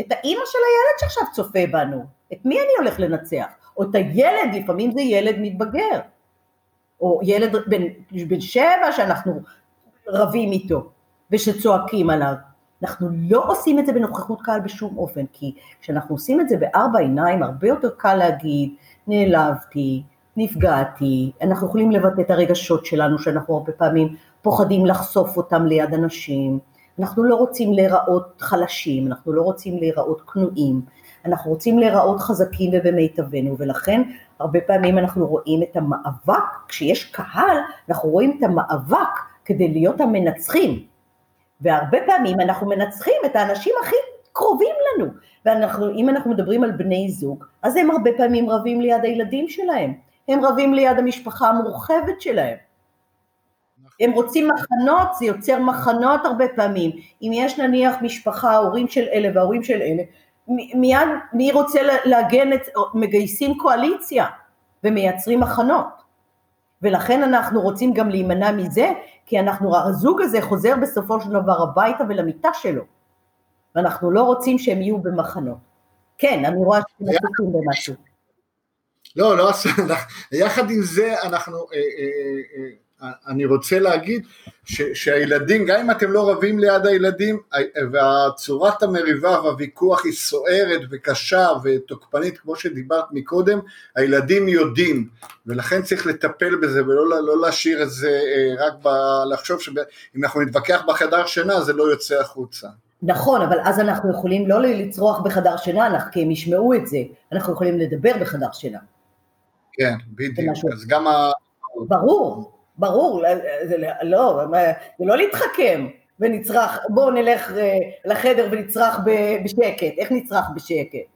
את האימא של הילד שעכשיו צופה בנו, את מי אני הולך לנצח? או את הילד, לפעמים זה ילד מתבגר, או ילד בן, בן שבע שאנחנו רבים איתו ושצועקים עליו. אנחנו לא עושים את זה בנוכחות קהל בשום אופן, כי כשאנחנו עושים את זה בארבע עיניים, הרבה יותר קל להגיד, נעלבתי, נפגעתי, אנחנו יכולים לבטא את הרגשות שלנו, שאנחנו הרבה פעמים פוחדים לחשוף אותם ליד אנשים, אנחנו לא רוצים להיראות חלשים, אנחנו לא רוצים להיראות כנועים, אנחנו רוצים להיראות חזקים ובמיטבנו, ולכן הרבה פעמים אנחנו רואים את המאבק, כשיש קהל, אנחנו רואים את המאבק כדי להיות המנצחים, והרבה פעמים אנחנו מנצחים את האנשים הכי קרובים לנו, ואם אנחנו מדברים על בני זוג, אז הם הרבה פעמים רבים ליד הילדים שלהם, הם רבים ליד המשפחה המורחבת שלהם. הם רוצים מחנות, זה יוצר מחנות הרבה פעמים. אם יש נניח משפחה, הורים של אלה וההורים של אלה, מיד מי רוצה להגן, את, מגייסים קואליציה ומייצרים מחנות. ולכן אנחנו רוצים גם להימנע מזה, כי אנחנו, הזוג הזה חוזר בסופו של דבר הביתה ולמיטה שלו, ואנחנו לא רוצים שהם יהיו במחנות. כן, אני רואה שאתם עסוקים במשהו. לא, לא, יחד עם זה אנחנו, אה, אה, אה, אני רוצה להגיד ש, שהילדים, גם אם אתם לא רבים ליד הילדים, והצורת המריבה והוויכוח היא סוערת וקשה ותוקפנית, כמו שדיברת מקודם, הילדים יודעים, ולכן צריך לטפל בזה ולא לא להשאיר את זה רק ב, לחשוב שאם אנחנו נתווכח בחדר שינה זה לא יוצא החוצה. נכון, אבל אז אנחנו יכולים לא לצרוח בחדר שינה, כי הם ישמעו את זה, אנחנו יכולים לדבר בחדר שינה. כן, בדיוק, אז גם ה... ברור, ברור, זה לא, זה לא להתחכם ונצרח, בואו נלך אה, לחדר ונצרח בשקט, איך נצרח בשקט?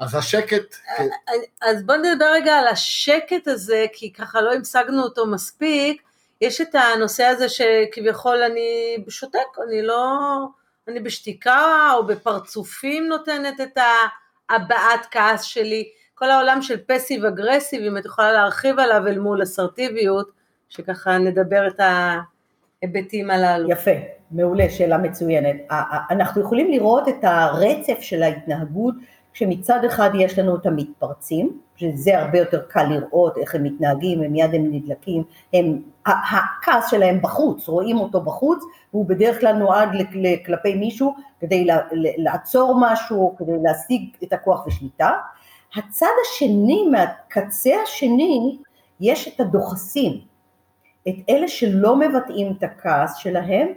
אז השקט... אה, אה, אז בואו נדבר רגע על השקט הזה, כי ככה לא המשגנו אותו מספיק, יש את הנושא הזה שכביכול אני שותק, אני לא, אני בשתיקה או בפרצופים נותנת את הבעת כעס שלי, כל העולם של פסיב אגרסיב, אם את יכולה להרחיב עליו אל מול אסרטיביות, שככה נדבר את ההיבטים הללו. יפה, מעולה, שאלה מצוינת. אנחנו יכולים לראות את הרצף של ההתנהגות, כשמצד אחד יש לנו את המתפרצים, שזה הרבה יותר קל לראות איך הם מתנהגים, הם מיד הם נדלקים, הם, הכעס שלהם בחוץ, רואים אותו בחוץ, והוא בדרך כלל נועד כלפי מישהו כדי לעצור משהו, כדי להשיג את הכוח ושליטה. הצד השני, מהקצה השני, יש את הדוחסים, את אלה שלא מבטאים את הכעס שלהם,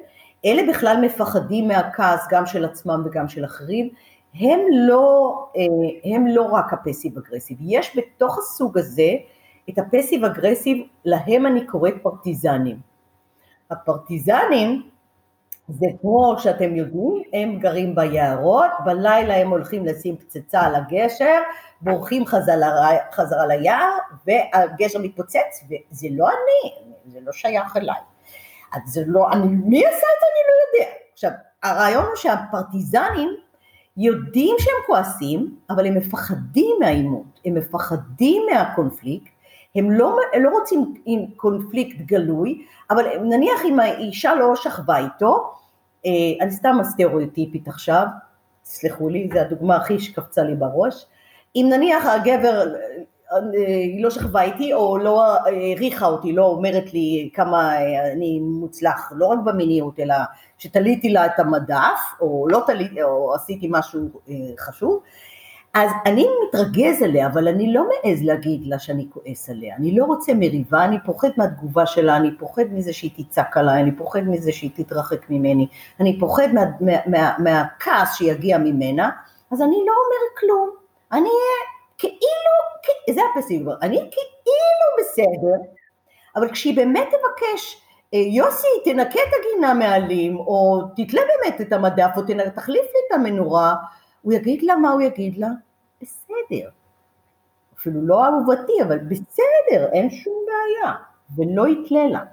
אלה בכלל מפחדים מהכעס גם של עצמם וגם של אחרים, הם לא, אה, הם לא רק ה passive aggressive, יש בתוך הסוג הזה את ה passive aggressive, להם אני קוראת פרטיזנים. הפרטיזנים זה כמו שאתם יודעים, הם גרים ביערות, בלילה הם הולכים לשים פצצה על הגשר, בורחים חזרה, חזרה ליער, והגשר מתפוצץ, וזה לא אני, זה לא שייך אליי. אז זה לא, אני, מי עשה את זה אני לא יודע. עכשיו, הרעיון הוא שהפרטיזנים יודעים שהם כועסים, אבל הם מפחדים מהעימות, הם מפחדים מהקונפליקט, הם לא, הם לא רוצים עם קונפליקט גלוי, אבל נניח אם האישה לא שכבה איתו, אה, אני סתם הסטריאוטיפית עכשיו, תסלחו לי, זו הדוגמה הכי שקפצה לי בראש, אם נניח הגבר, אה, היא לא שכבה איתי או לא העריכה אותי, לא אומרת לי כמה אני מוצלח, לא רק במיניות, אלא שתליתי לה את המדף, או לא תליתי, או עשיתי משהו אה, חשוב, אז אני מתרגז עליה, אבל אני לא מעז להגיד לה שאני כועס עליה. אני לא רוצה מריבה, אני פוחד מהתגובה שלה, אני פוחד מזה שהיא תצעק עליי, אני פוחד מזה שהיא תתרחק ממני, אני פוחד מה, מה, מה, מהכעס שיגיע ממנה, אז אני לא אומר כלום. אני אהיה כאילו, זה הפסיבי, אני כאילו בסדר, אבל כשהיא באמת תבקש, אה, יוסי תנקה את הגינה מעלים, או תתלה באמת את המדף, או תחליף לי את המנורה, הוא יגיד לה מה הוא יגיד לה? בסדר. אפילו לא אהובתי, אבל בסדר, אין שום בעיה, ולא יתלה לה.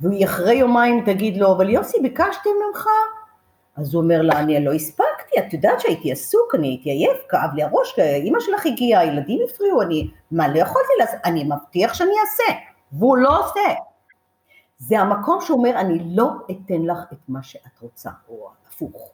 והיא אחרי יומיים תגיד לו, אבל יוסי, ביקשתי ממך? אז הוא אומר לה, אני לא הספקתי, את יודעת שהייתי עסוק, אני הייתי עייף, כאב לי הראש, אימא שלך הגיעה, הילדים הפריעו, אני, מה לא יכולתי לעשות? אני מבטיח שאני אעשה, והוא לא עושה. זה המקום שאומר, אני לא אתן לך את מה שאת רוצה, או הפוך,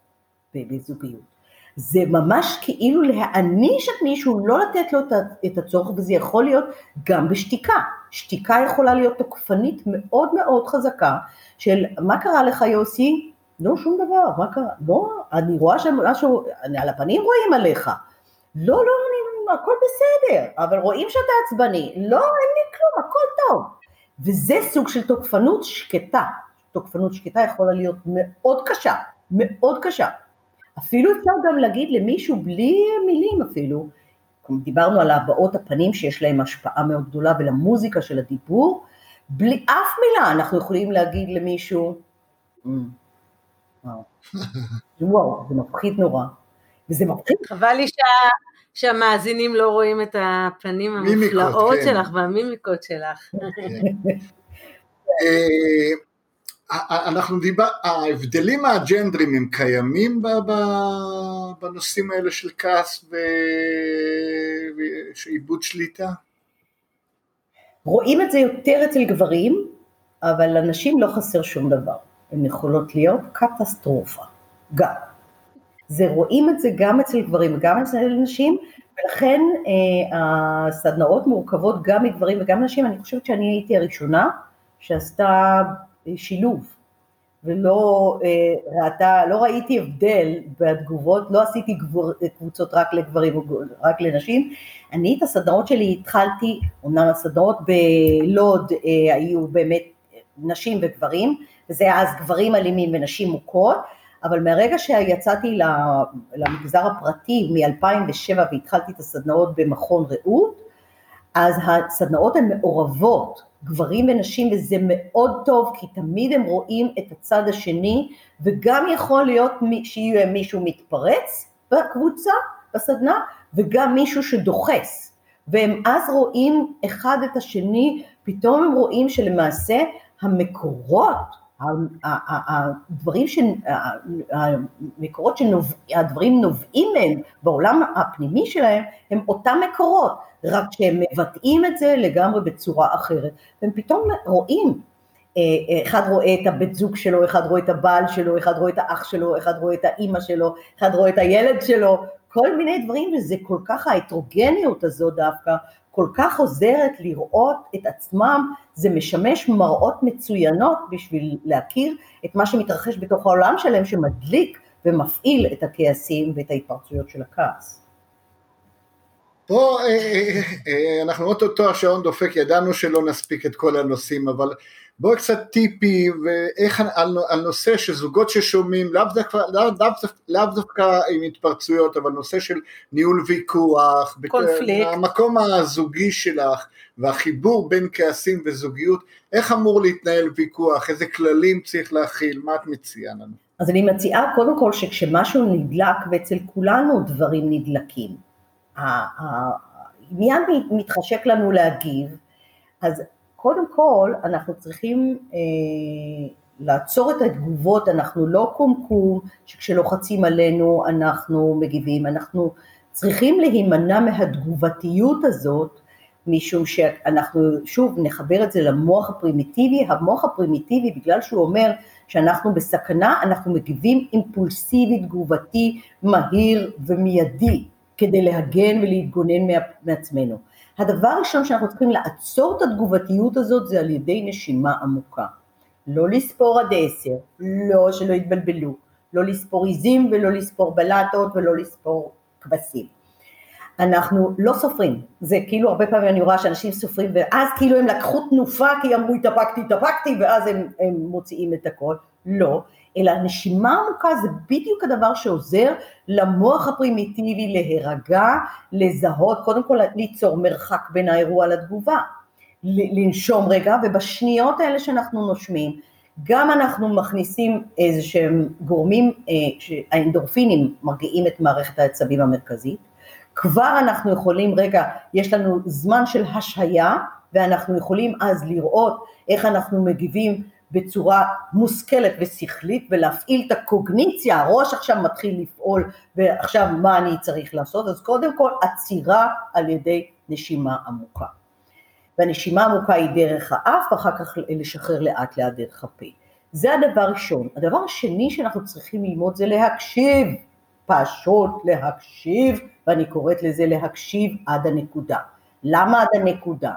בזוגיות. זה ממש כאילו להעניש את מישהו, לא לתת לו את הצורך, וזה יכול להיות גם בשתיקה. שתיקה יכולה להיות תוקפנית מאוד מאוד חזקה, של מה קרה לך יוסי? לא, שום דבר, מה קרה? לא, אני רואה שמשהו, על הפנים רואים עליך. לא, לא, אני, הכל בסדר, אבל רואים שאתה עצבני. לא, אין לי כלום, הכל טוב. וזה סוג של תוקפנות שקטה. תוקפנות שקטה יכולה להיות מאוד קשה, מאוד קשה. אפילו אפשר גם להגיד למישהו בלי מילים אפילו, דיברנו על הבעות הפנים שיש להם השפעה מאוד גדולה ולמוזיקה של הדיבור, בלי אף מילה אנחנו יכולים להגיד למישהו, וואו, זה מפחיד נורא, וזה מפחיד. חבל לי שה... שהמאזינים לא רואים את הפנים המופלאות כן. שלך והמימיקות שלך. אנחנו דיבר, ההבדלים הג'נדרים הם קיימים בנושאים האלה של כעס ועיבוד שליטה? רואים את זה יותר אצל גברים, אבל לנשים לא חסר שום דבר. הן יכולות להיות קטסטרופה, גם. זה רואים את זה גם אצל גברים וגם אצל נשים, ולכן אה, הסדנאות מורכבות גם מגברים וגם מנשים, אני חושבת שאני הייתי הראשונה שעשתה שילוב, ולא אה, ראתה, לא ראיתי הבדל בתגובות, לא עשיתי גבור, קבוצות רק לגברים או רק לנשים, אני את הסדנאות שלי התחלתי, אומנם הסדנאות בלוד אה, היו באמת נשים וגברים, וזה היה אז גברים אלימים ונשים מוכות, אבל מהרגע שיצאתי למגזר הפרטי מ-2007 והתחלתי את הסדנאות במכון רעות, אז הסדנאות הן מעורבות, גברים ונשים, וזה מאוד טוב, כי תמיד הם רואים את הצד השני, וגם יכול להיות שיהיה מישהו מתפרץ בקבוצה, בסדנה, וגם מישהו שדוחס. והם אז רואים אחד את השני, פתאום הם רואים שלמעשה המקורות הדברים, ש... המקורות שהדברים נובעים מהם בעולם הפנימי שלהם הם אותם מקורות, רק שהם מבטאים את זה לגמרי בצורה אחרת, והם פתאום רואים, אה, אחד רואה את הבית זוג שלו, אחד רואה את הבעל שלו, אחד רואה את האח שלו, אחד רואה את האימא שלו, אחד רואה את הילד שלו, כל מיני דברים, וזה כל כך ההטרוגניות הזו דווקא, כל כך עוזרת לראות את עצמם, זה משמש מראות מצוינות בשביל להכיר את מה שמתרחש בתוך העולם שלהם שמדליק ומפעיל את הכעסים ואת ההתפרצויות של הכעס. פה אה, אה, אה, אנחנו אוטוטו השעון דופק, ידענו שלא נספיק את כל הנושאים, אבל בואי קצת טיפי ואיך על, על נושא שזוגות ששומעים, לאו דווקא, לאו, לאו דווקא עם התפרצויות, אבל נושא של ניהול ויכוח, קונפליקט, המקום הזוגי שלך והחיבור בין כעסים וזוגיות, איך אמור להתנהל ויכוח, איזה כללים צריך להכיל, מה את מציעה לנו? אז אני מציעה קודם כל שכשמשהו נדלק, ואצל כולנו דברים נדלקים, מיד מתחשק לנו להגיב, אז קודם כל אנחנו צריכים אה, לעצור את התגובות, אנחנו לא קומקום שכשלוחצים עלינו אנחנו מגיבים, אנחנו צריכים להימנע מהתגובתיות הזאת, משום שאנחנו שוב נחבר את זה למוח הפרימיטיבי, המוח הפרימיטיבי בגלל שהוא אומר שאנחנו בסכנה, אנחנו מגיבים אימפולסיבי, תגובתי, מהיר ומיידי כדי להגן ולהתגונן מעצמנו. הדבר הראשון שאנחנו צריכים לעצור את התגובתיות הזאת זה על ידי נשימה עמוקה. לא לספור עד עשר, לא שלא יתבלבלו, לא לספור עיזים ולא לספור בלטות ולא לספור כבשים. אנחנו לא סופרים, זה כאילו הרבה פעמים אני רואה שאנשים סופרים ואז כאילו הם לקחו תנופה כי אמרו התאפקתי התאפקתי ואז הם, הם מוציאים את הכל, לא, אלא נשימה עמוקה זה בדיוק הדבר שעוזר למוח הפרימיטיבי להירגע, לזהות, קודם כל ליצור מרחק בין האירוע לתגובה, לנשום רגע, ובשניות האלה שאנחנו נושמים, גם אנחנו מכניסים איזה שהם גורמים, אה, האנדורפינים מרגיעים את מערכת העצבים המרכזית, כבר אנחנו יכולים, רגע, יש לנו זמן של השהיה, ואנחנו יכולים אז לראות איך אנחנו מגיבים בצורה מושכלת ושכלית ולהפעיל את הקוגניציה, הראש עכשיו מתחיל לפעול ועכשיו מה אני צריך לעשות, אז קודם כל עצירה על ידי נשימה עמוקה. והנשימה עמוקה היא דרך האף ואחר כך לשחרר לאט לאט דרך הפה. זה הדבר הראשון. הדבר השני שאנחנו צריכים ללמוד זה להקשיב, פשוט להקשיב, ואני קוראת לזה להקשיב עד הנקודה. למה עד הנקודה?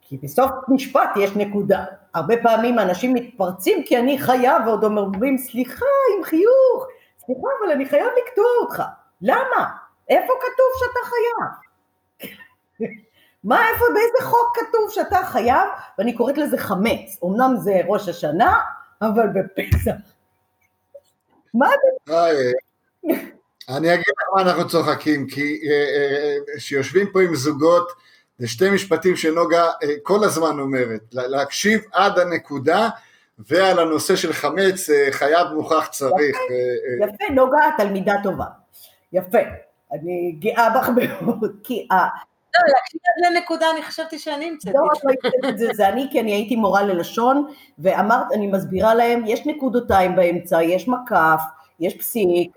כי בסוף משפט יש נקודה, הרבה פעמים אנשים מתפרצים כי אני חייב, ועוד אומרים, סליחה, עם חיוך, סליחה, אבל אני חייב לקטוע אותך. למה? איפה כתוב שאתה חייב? מה, איפה, באיזה חוק כתוב שאתה חייב? ואני קוראת לזה חמץ. אמנם זה ראש השנה, אבל בפסח. מה זה? אני אגיד לך מה אנחנו צוחקים, כי כשיושבים פה עם זוגות, זה שתי משפטים שנוגה כל הזמן אומרת, להקשיב עד הנקודה, ועל הנושא של חמץ, חייב מוכח צריך. יפה, נוגה תלמידה טובה. יפה. אני גאה בך מאוד, כי ה... לא, להקשיב עד לנקודה, אני חשבתי שאני המצאתי. לא, לא זה, זה אני, כי אני הייתי מורה ללשון, ואמרת, אני מסבירה להם, יש נקודותיים באמצע, יש מקף, יש פסיק,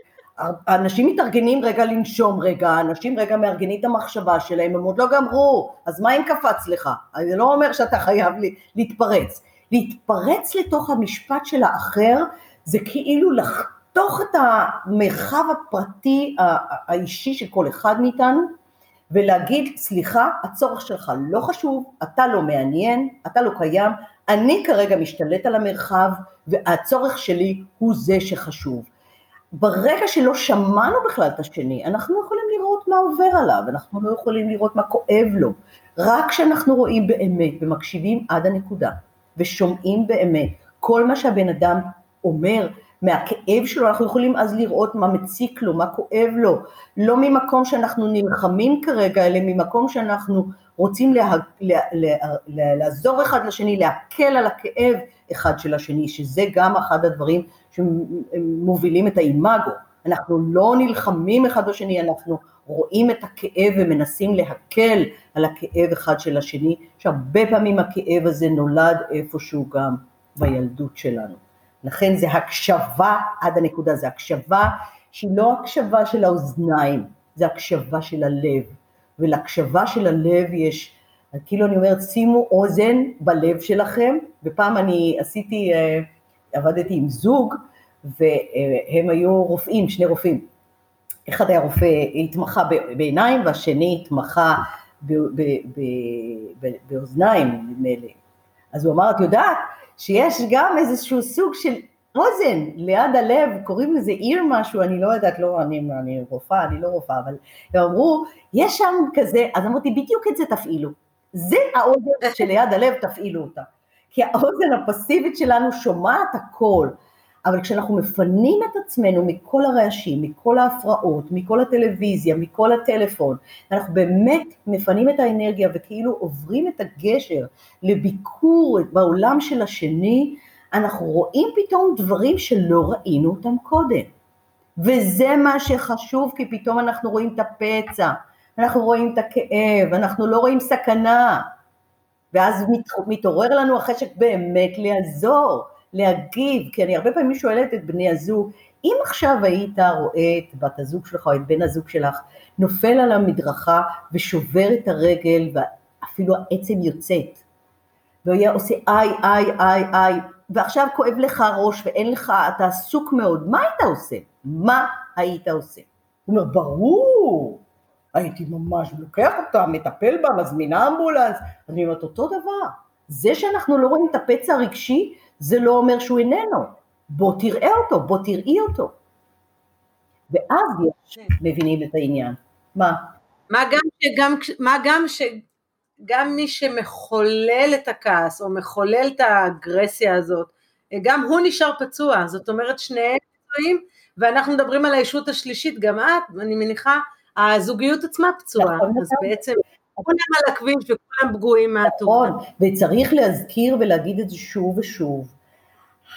אנשים מתארגנים רגע לנשום רגע, אנשים רגע מארגנים את המחשבה שלהם, הם עוד לא גמרו, אז מה אם קפץ לך? זה לא אומר שאתה חייב להתפרץ. להתפרץ לתוך המשפט של האחר, זה כאילו לחתוך את המרחב הפרטי האישי של כל אחד מאיתנו, ולהגיד, סליחה, הצורך שלך לא חשוב, אתה לא מעניין, אתה לא קיים, אני כרגע משתלט על המרחב, והצורך שלי הוא זה שחשוב. ברגע שלא שמענו בכלל את השני, אנחנו לא יכולים לראות מה עובר עליו, אנחנו לא יכולים לראות מה כואב לו. רק כשאנחנו רואים באמת ומקשיבים עד הנקודה, ושומעים באמת כל מה שהבן אדם אומר, מהכאב שלו, אנחנו יכולים אז לראות מה מציק לו, מה כואב לו, לא ממקום שאנחנו נלחמים כרגע, אלא ממקום שאנחנו רוצים לה, לה, לה, לה, לעזור אחד לשני, להקל על הכאב אחד של השני, שזה גם אחד הדברים שמובילים את האימאגו. אנחנו לא נלחמים אחד בשני, אנחנו רואים את הכאב ומנסים להקל על הכאב אחד של השני, שהרבה פעמים הכאב הזה נולד איפשהו גם בילדות שלנו. לכן זה הקשבה עד הנקודה, זה הקשבה שהיא לא הקשבה של האוזניים, זה הקשבה של הלב. ולהקשבה של הלב יש, כאילו אני אומרת, שימו אוזן בלב שלכם, ופעם אני עשיתי, אה, עבדתי עם זוג, והם היו רופאים, שני רופאים. אחד היה רופא, התמחה בעיניים, והשני התמחה באוזניים, נדמה לי. אז הוא אמר, את יודעת, שיש גם איזשהו סוג של אוזן ליד הלב, קוראים לזה עיר משהו, אני לא יודעת, לא, אני, אני רופאה, אני לא רופאה, אבל הם אמרו, יש שם כזה, אז אמרתי, בדיוק את זה תפעילו. זה האוזן שליד הלב, תפעילו אותה. כי האוזן הפסיבית שלנו שומעת הכל, אבל כשאנחנו מפנים את עצמנו מכל הרעשים, מכל ההפרעות, מכל הטלוויזיה, מכל הטלפון, אנחנו באמת מפנים את האנרגיה וכאילו עוברים את הגשר לביקור בעולם של השני, אנחנו רואים פתאום דברים שלא ראינו אותם קודם. וזה מה שחשוב, כי פתאום אנחנו רואים את הפצע, אנחנו רואים את הכאב, אנחנו לא רואים סכנה, ואז מתעורר לנו החשק באמת לעזור. להגיב, כי אני הרבה פעמים שואלת את בני הזוג, אם עכשיו היית רואה את בת הזוג שלך או את בן הזוג שלך נופל על המדרכה ושובר את הרגל ואפילו העצם יוצאת, והוא היה עושה איי איי איי איי ועכשיו כואב לך הראש ואין לך, אתה עסוק מאוד, מה היית עושה? מה היית עושה? הוא אומר, ברור, הייתי ממש לוקח אותה, מטפל בה, מזמינה אמבולנס, אני אומרת אותו דבר, זה שאנחנו לא רואים את הפצע הרגשי, זה לא אומר שהוא איננו. בוא תראה אותו, בוא תראי אותו. ואז יש מבינים את העניין. מה? מה גם שגם, מה גם שגם מי שמחולל את הכעס או מחולל את האגרסיה הזאת, גם הוא נשאר פצוע, זאת אומרת שניהם פצועים, ואנחנו מדברים על הישות השלישית, גם את, אני מניחה, הזוגיות עצמה פצועה, נכון, אז נכון. בעצם כולם על הכביש וכולם פגועים מהתאונה. נכון, וצריך להזכיר ולהגיד את זה שוב ושוב.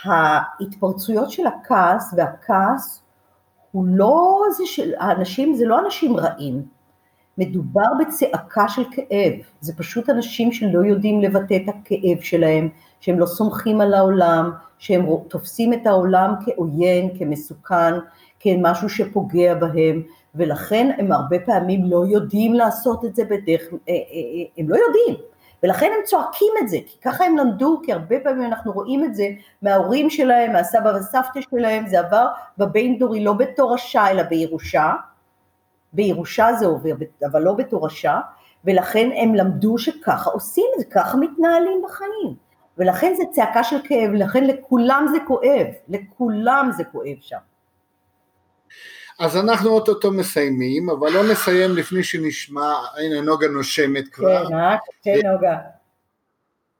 ההתפרצויות של הכעס והכעס הוא לא זה של, האנשים זה לא אנשים רעים, מדובר בצעקה של כאב, זה פשוט אנשים שלא יודעים לבטא את הכאב שלהם, שהם לא סומכים על העולם, שהם תופסים את העולם כעוין, כמסוכן, כמשהו שפוגע בהם, ולכן הם הרבה פעמים לא יודעים לעשות את זה בדרך, אה, אה, אה, הם לא יודעים, ולכן הם צועקים את זה, כי ככה הם למדו, כי הרבה פעמים אנחנו רואים את זה מההורים שלהם, מהסבא והסבתא שלהם, זה עבר בבין דורי לא בתורשה אלא בירושה, בירושה זה עובר, אבל לא בתורשה, ולכן הם למדו שככה עושים את זה, ככה מתנהלים בחיים. ולכן זה צעקה של כאב, לכן לכולם זה כואב, לכולם זה כואב שם. אז אנחנו אוטוטו מסיימים, אבל לא נסיים לפני שנשמע, הנה נוגה נושמת כבר. כן, אה? כן, נוגה.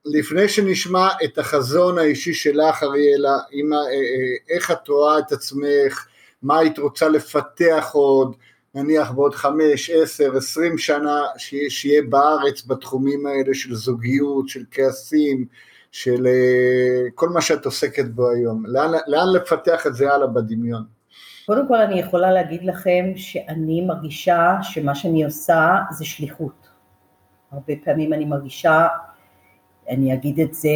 לפני שנשמע את החזון האישי שלך, אריאלה, עם, אה, אה, איך את רואה את עצמך, מה היית רוצה לפתח עוד, נניח בעוד חמש, עשר, עשרים שנה, שיהיה בארץ בתחומים האלה של זוגיות, של כעסים, של אה, כל מה שאת עוסקת בו היום, לאן, לאן לפתח את זה הלאה בדמיון? קודם כל אני יכולה להגיד לכם שאני מרגישה שמה שאני עושה זה שליחות. הרבה פעמים אני מרגישה, אני אגיד את זה,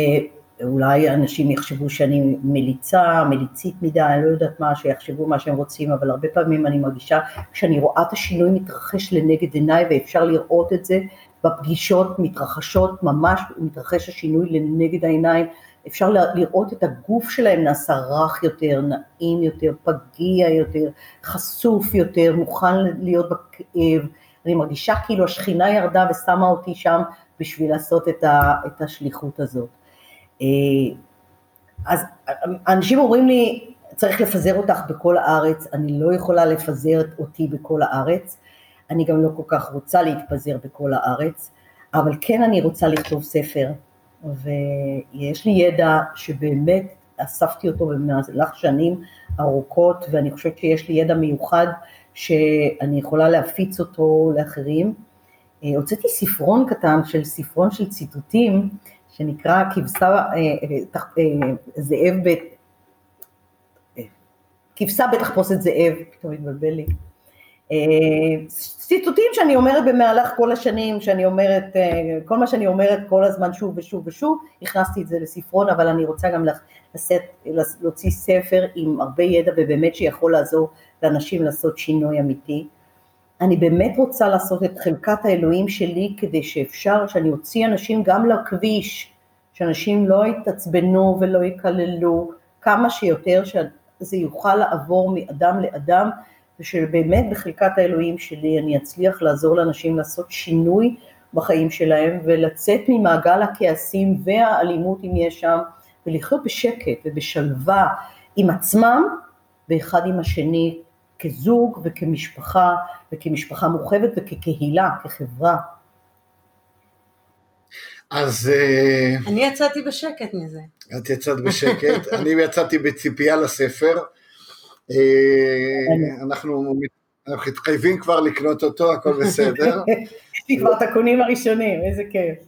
אולי אנשים יחשבו שאני מליצה, מליצית מדי, אני לא יודעת מה, שיחשבו מה שהם רוצים, אבל הרבה פעמים אני מרגישה כשאני רואה את השינוי מתרחש לנגד עיניי ואפשר לראות את זה בפגישות מתרחשות ממש, מתרחש השינוי לנגד העיניים, אפשר לראות את הגוף שלהם נעשה רך יותר, נעים יותר, פגיע יותר, חשוף יותר, מוכן להיות בכאב, אני מרגישה כאילו השכינה ירדה ושמה אותי שם בשביל לעשות את, ה, את השליחות הזאת. אה, אז אנשים אומרים לי, צריך לפזר אותך בכל הארץ, אני לא יכולה לפזר אותי בכל הארץ, אני גם לא כל כך רוצה להתפזר בכל הארץ, אבל כן אני רוצה לכתוב ספר, ויש לי ידע שבאמת אספתי אותו במהלך שנים ארוכות, ואני חושבת שיש לי ידע מיוחד שאני יכולה להפיץ אותו לאחרים. אה, הוצאתי ספרון קטן של ספרון של ציטוטים, שנקרא כבשה, אה, אה, זאב, כבשה בתחפושת זאב, פתאום התבלבל לי. ציטוטים שאני אומרת במהלך כל השנים, שאני אומרת, כל מה שאני אומרת כל הזמן שוב ושוב ושוב, הכנסתי את זה לספרון, אבל אני רוצה גם לשאת, להוציא ספר עם הרבה ידע ובאמת שיכול לעזור לאנשים לעשות שינוי אמיתי. אני באמת רוצה לעשות את חלקת האלוהים שלי כדי שאפשר, שאני אוציא אנשים גם לכביש, שאנשים לא יתעצבנו ולא יקללו, כמה שיותר שזה יוכל לעבור מאדם לאדם, ושבאמת בחלקת האלוהים שלי אני אצליח לעזור לאנשים לעשות שינוי בחיים שלהם ולצאת ממעגל הכעסים והאלימות אם יש שם, ולחיות בשקט ובשלווה עם עצמם ואחד עם השני כזוג וכמשפחה וכמשפחה מורחבת וכקהילה, כחברה. אז... אה, אני יצאתי בשקט מזה. את יצאת בשקט, אני יצאתי בציפייה לספר. אה, אנחנו מתחייבים כבר לקנות אותו, הכל בסדר. יש לי כבר את הקונים הראשונים, איזה כיף.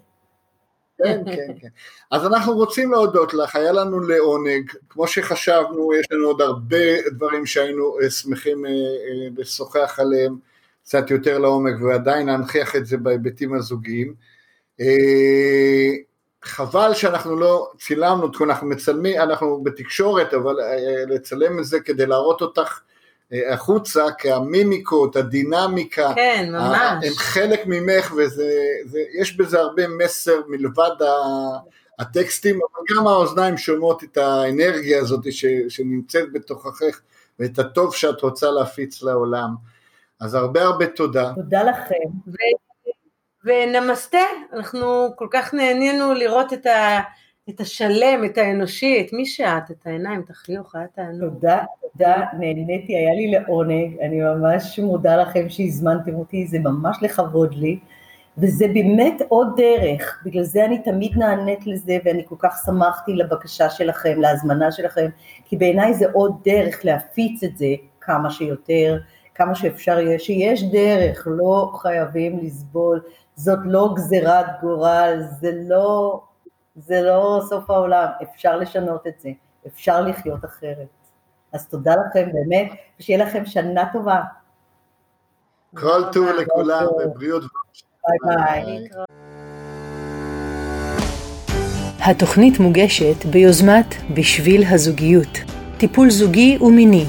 כן, כן, כן. אז אנחנו רוצים להודות לך, היה לנו לעונג, כמו שחשבנו, יש לנו עוד הרבה דברים שהיינו אה, שמחים אה, לשוחח עליהם קצת יותר לעומק, ועדיין להנכיח את זה בהיבטים הזוגיים. חבל שאנחנו לא צילמנו, אנחנו מצלמים, אנחנו בתקשורת, אבל לצלם את זה כדי להראות אותך החוצה, כי המימיקות, הדינמיקה, כן, ממש. הם חלק ממך ויש בזה הרבה מסר מלבד הטקסטים, אבל גם האוזניים שומעות את האנרגיה הזאת ש, שנמצאת בתוככך ואת הטוב שאת רוצה להפיץ לעולם. אז הרבה הרבה תודה. תודה לכם. ונמסטה, אנחנו כל כך נהנינו לראות את ה... את השלם, את האנושי, את מי שאת, את העיניים, את החיוך, היה תענוג. תודה, תודה, נהניתי, היה לי לעונג, אני ממש מודה לכם שהזמנתם אותי, זה ממש לכבוד לי, וזה באמת עוד דרך, בגלל זה אני תמיד נענית לזה, ואני כל כך שמחתי לבקשה שלכם, להזמנה שלכם, כי בעיניי זה עוד דרך להפיץ את זה כמה שיותר, כמה שאפשר יהיה, שיש דרך, לא חייבים לסבול, זאת לא גזירת גורל, זה לא זה לא סוף העולם, אפשר לשנות את זה, אפשר לחיות אחרת. אז תודה לכם באמת, ושיהיה לכם שנה טובה. כל טוב לכולם, בבריאות. ביי ביי. התוכנית מוגשת ביוזמת בשביל הזוגיות, טיפול זוגי ומיני,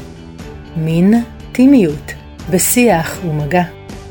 מין, טימיות, בשיח ומגע,